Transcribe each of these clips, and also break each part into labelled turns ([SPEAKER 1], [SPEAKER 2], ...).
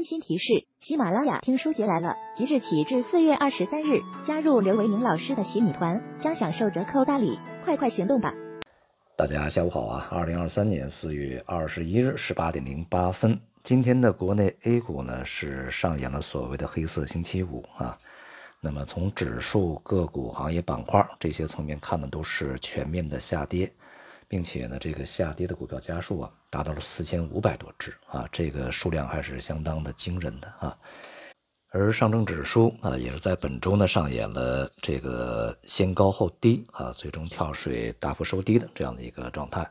[SPEAKER 1] 温馨提示：喜马拉雅听书节来了，即日起至四月二十三日，加入刘维宁老师的洗米团，将享受折扣大礼，快快行动吧！
[SPEAKER 2] 大家下午好啊！二零二三年四月二十一日十八点零八分，今天的国内 A 股呢是上演了所谓的黑色星期五啊。那么从指数、个股、行业板块这些层面看呢，都是全面的下跌。并且呢，这个下跌的股票家数啊，达到了四千五百多只啊，这个数量还是相当的惊人的啊。而上证指数啊，也是在本周呢上演了这个先高后低啊，最终跳水大幅收低的这样的一个状态。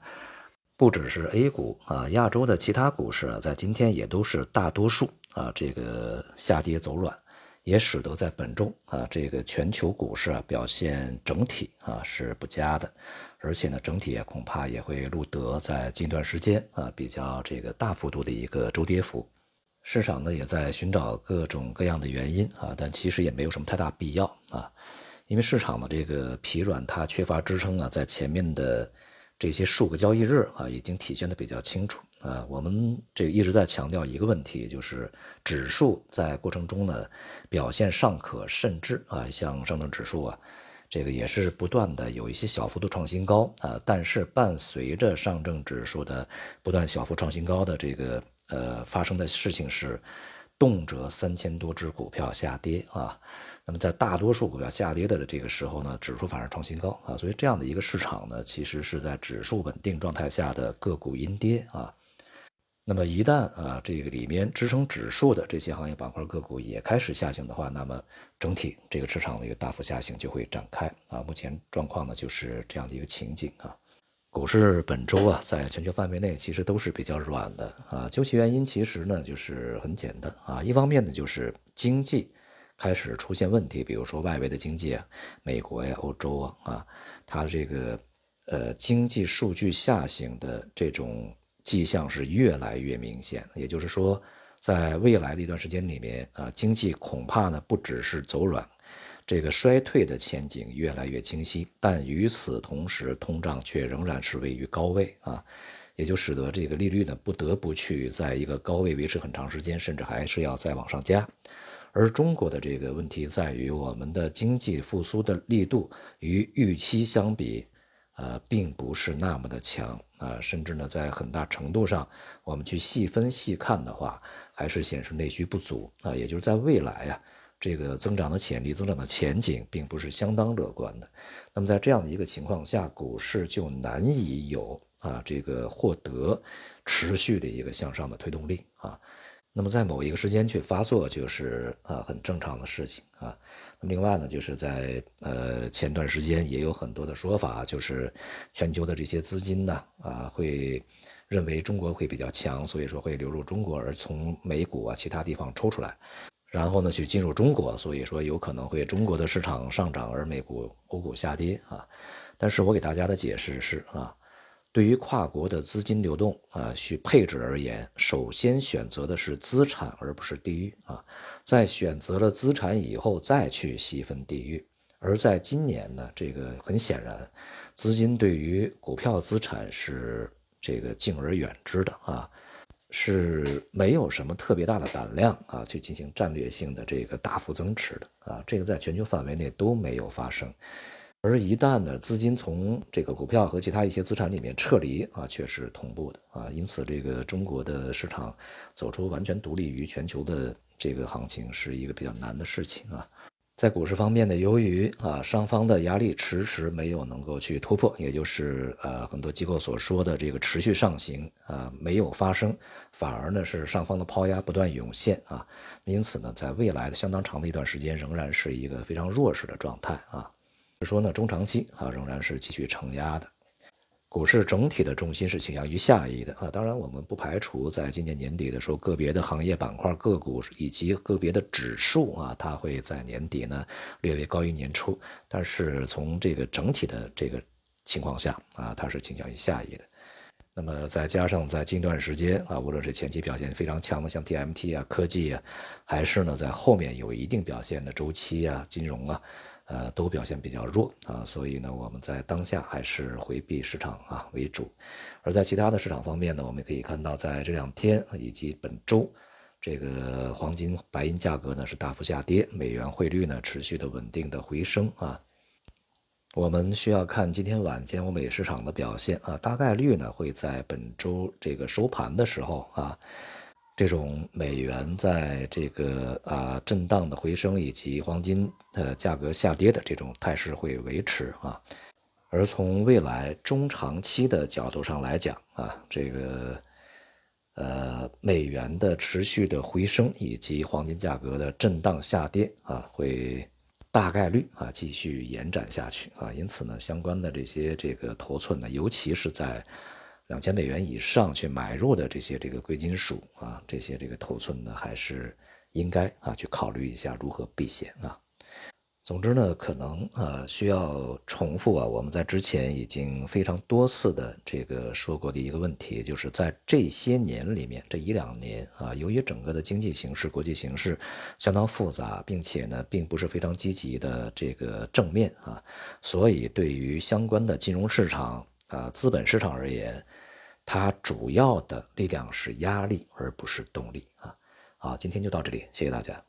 [SPEAKER 2] 不只是 A 股啊，亚洲的其他股市啊，在今天也都是大多数啊这个下跌走软。也使得在本周啊，这个全球股市啊表现整体啊是不佳的，而且呢，整体也恐怕也会录得在近段时间啊比较这个大幅度的一个周跌幅。市场呢也在寻找各种各样的原因啊，但其实也没有什么太大必要啊，因为市场的这个疲软，它缺乏支撑啊，在前面的这些数个交易日啊已经体现的比较清楚。啊，我们这个一直在强调一个问题，就是指数在过程中呢表现尚可，甚至啊，像上证指数啊，这个也是不断的有一些小幅度创新高啊。但是伴随着上证指数的不断小幅创新高的这个呃发生的事情是，动辄三千多只股票下跌啊。那么在大多数股票下跌的这个时候呢，指数反而创新高啊。所以这样的一个市场呢，其实是在指数稳定状态下的个股阴跌啊。那么一旦啊，这个里面支撑指数的这些行业板块个股也开始下行的话，那么整体这个市场的一个大幅下行就会展开啊。目前状况呢就是这样的一个情景啊。股市本周啊，在全球范围内其实都是比较软的啊。究其原因，其实呢就是很简单啊。一方面呢就是经济开始出现问题，比如说外围的经济啊，美国呀、欧洲啊啊，它这个呃经济数据下行的这种。迹象是越来越明显，也就是说，在未来的一段时间里面啊，经济恐怕呢不只是走软，这个衰退的前景越来越清晰。但与此同时，通胀却仍然是位于高位啊，也就使得这个利率呢不得不去在一个高位维持很长时间，甚至还是要再往上加。而中国的这个问题在于，我们的经济复苏的力度与预期相比。呃，并不是那么的强啊，甚至呢，在很大程度上，我们去细分细看的话，还是显示内需不足啊。也就是在未来呀，这个增长的潜力、增长的前景，并不是相当乐观的。那么在这样的一个情况下，股市就难以有啊这个获得持续的一个向上的推动力啊。那么在某一个时间去发作，就是啊很正常的事情啊。另外呢，就是在呃前段时间也有很多的说法，就是全球的这些资金呢啊会认为中国会比较强，所以说会流入中国，而从美股啊其他地方抽出来，然后呢去进入中国，所以说有可能会中国的市场上涨，而美股、欧股下跌啊。但是我给大家的解释是啊。对于跨国的资金流动啊，去配置而言，首先选择的是资产，而不是地域啊。在选择了资产以后，再去细分地域。而在今年呢，这个很显然，资金对于股票资产是这个敬而远之的啊，是没有什么特别大的胆量啊，去进行战略性的这个大幅增持的啊。这个在全球范围内都没有发生。而一旦呢，资金从这个股票和其他一些资产里面撤离啊，却是同步的啊，因此这个中国的市场走出完全独立于全球的这个行情是一个比较难的事情啊。在股市方面呢，由于啊上方的压力迟迟没有能够去突破，也就是呃很多机构所说的这个持续上行啊没有发生，反而呢是上方的抛压不断涌现啊，因此呢，在未来的相当长的一段时间，仍然是一个非常弱势的状态啊。说呢，中长期啊仍然是继续承压的，股市整体的重心是倾向于下移的啊。当然，我们不排除在今年年底的时候，个别的行业板块、个股以及个别的指数啊，它会在年底呢略微高于年初。但是从这个整体的这个情况下啊，它是倾向于下移的。那么再加上在近段时间啊，无论是前期表现非常强的像 TMT 啊、科技啊，还是呢在后面有一定表现的周期啊、金融啊。呃，都表现比较弱啊，所以呢，我们在当下还是回避市场啊为主。而在其他的市场方面呢，我们可以看到，在这两天以及本周，这个黄金、白银价格呢是大幅下跌，美元汇率呢持续的稳定的回升啊。我们需要看今天晚间欧美市场的表现啊，大概率呢会在本周这个收盘的时候啊，这种美元在这个啊震荡的回升以及黄金的价格下跌的这种态势会维持啊。而从未来中长期的角度上来讲啊，这个呃美元的持续的回升以及黄金价格的震荡下跌啊，会大概率啊继续延展下去啊。因此呢，相关的这些这个头寸呢，尤其是在两千美元以上去买入的这些这个贵金属啊，这些这个头寸呢，还是应该啊去考虑一下如何避险啊。总之呢，可能呃需要重复啊，我们在之前已经非常多次的这个说过的一个问题，就是在这些年里面，这一两年啊，由于整个的经济形势、国际形势相当复杂，并且呢，并不是非常积极的这个正面啊，所以对于相关的金融市场啊、资本市场而言，它主要的力量是压力，而不是动力啊。好，今天就到这里，谢谢大家。